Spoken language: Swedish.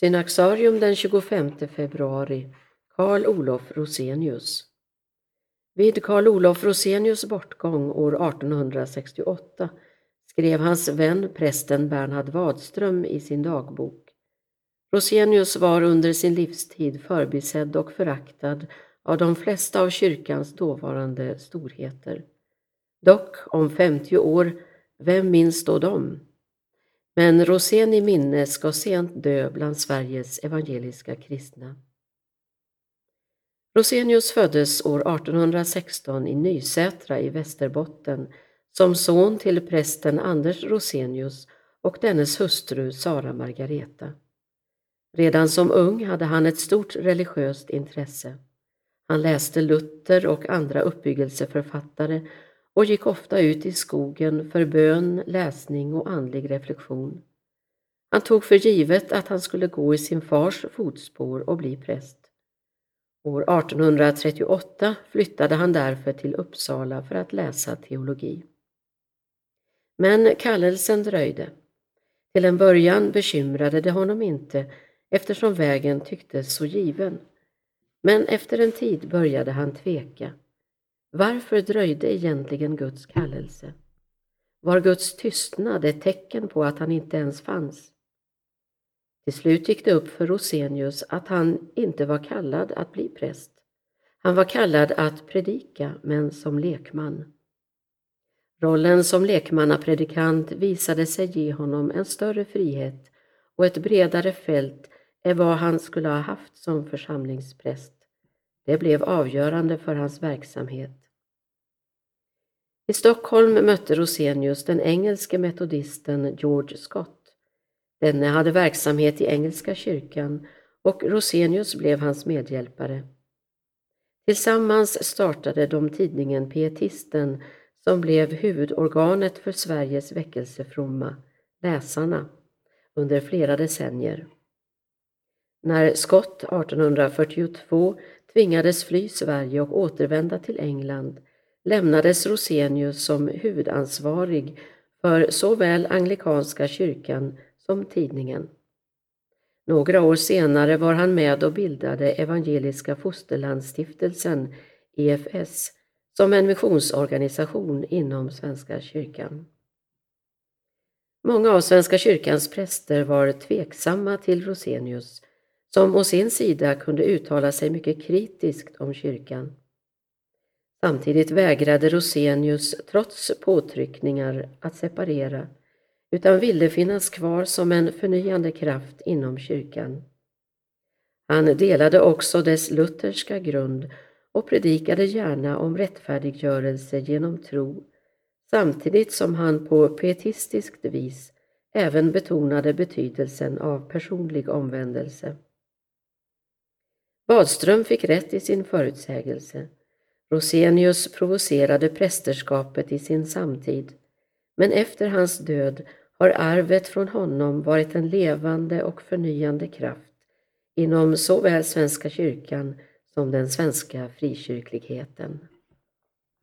Synaxarium den 25 februari Karl Olof Rosenius Vid Karl Olof Rosenius bortgång år 1868 skrev hans vän prästen Bernhard Wadström i sin dagbok. Rosenius var under sin livstid förbisedd och föraktad av de flesta av kyrkans dåvarande storheter. Dock om 50 år, vem minns då dem? Men Rosén i minne ska sent dö bland Sveriges evangeliska kristna. Rosenius föddes år 1816 i Nysätra i Västerbotten som son till prästen Anders Rosenius och dennes hustru Sara Margareta. Redan som ung hade han ett stort religiöst intresse. Han läste Luther och andra uppbyggelseförfattare och gick ofta ut i skogen för bön, läsning och andlig reflektion. Han tog för givet att han skulle gå i sin fars fotspår och bli präst. År 1838 flyttade han därför till Uppsala för att läsa teologi. Men kallelsen dröjde. Till en början bekymrade det honom inte eftersom vägen tycktes så given. Men efter en tid började han tveka. Varför dröjde egentligen Guds kallelse? Var Guds tystnad ett tecken på att han inte ens fanns? Till slut gick det upp för Rosenius att han inte var kallad att bli präst. Han var kallad att predika, men som lekman. Rollen som lekmannapredikant visade sig ge honom en större frihet och ett bredare fält än vad han skulle ha haft som församlingspräst. Det blev avgörande för hans verksamhet. I Stockholm mötte Rosenius den engelske metodisten George Scott. Denne hade verksamhet i Engelska kyrkan och Rosenius blev hans medhjälpare. Tillsammans startade de tidningen Pietisten som blev huvudorganet för Sveriges väckelsefromma, läsarna, under flera decennier. När Scott 1842 tvingades fly Sverige och återvända till England lämnades Rosenius som huvudansvarig för såväl anglikanska kyrkan som tidningen. Några år senare var han med och bildade Evangeliska Fosterlandsstiftelsen, EFS, som en missionsorganisation inom Svenska kyrkan. Många av Svenska kyrkans präster var tveksamma till Rosenius, som å sin sida kunde uttala sig mycket kritiskt om kyrkan. Samtidigt vägrade Rosenius, trots påtryckningar, att separera utan ville finnas kvar som en förnyande kraft inom kyrkan. Han delade också dess lutherska grund och predikade gärna om rättfärdiggörelse genom tro samtidigt som han på pietistiskt vis även betonade betydelsen av personlig omvändelse. Badström fick rätt i sin förutsägelse. Rosenius provocerade prästerskapet i sin samtid, men efter hans död har arvet från honom varit en levande och förnyande kraft inom såväl Svenska kyrkan som den svenska frikyrkligheten.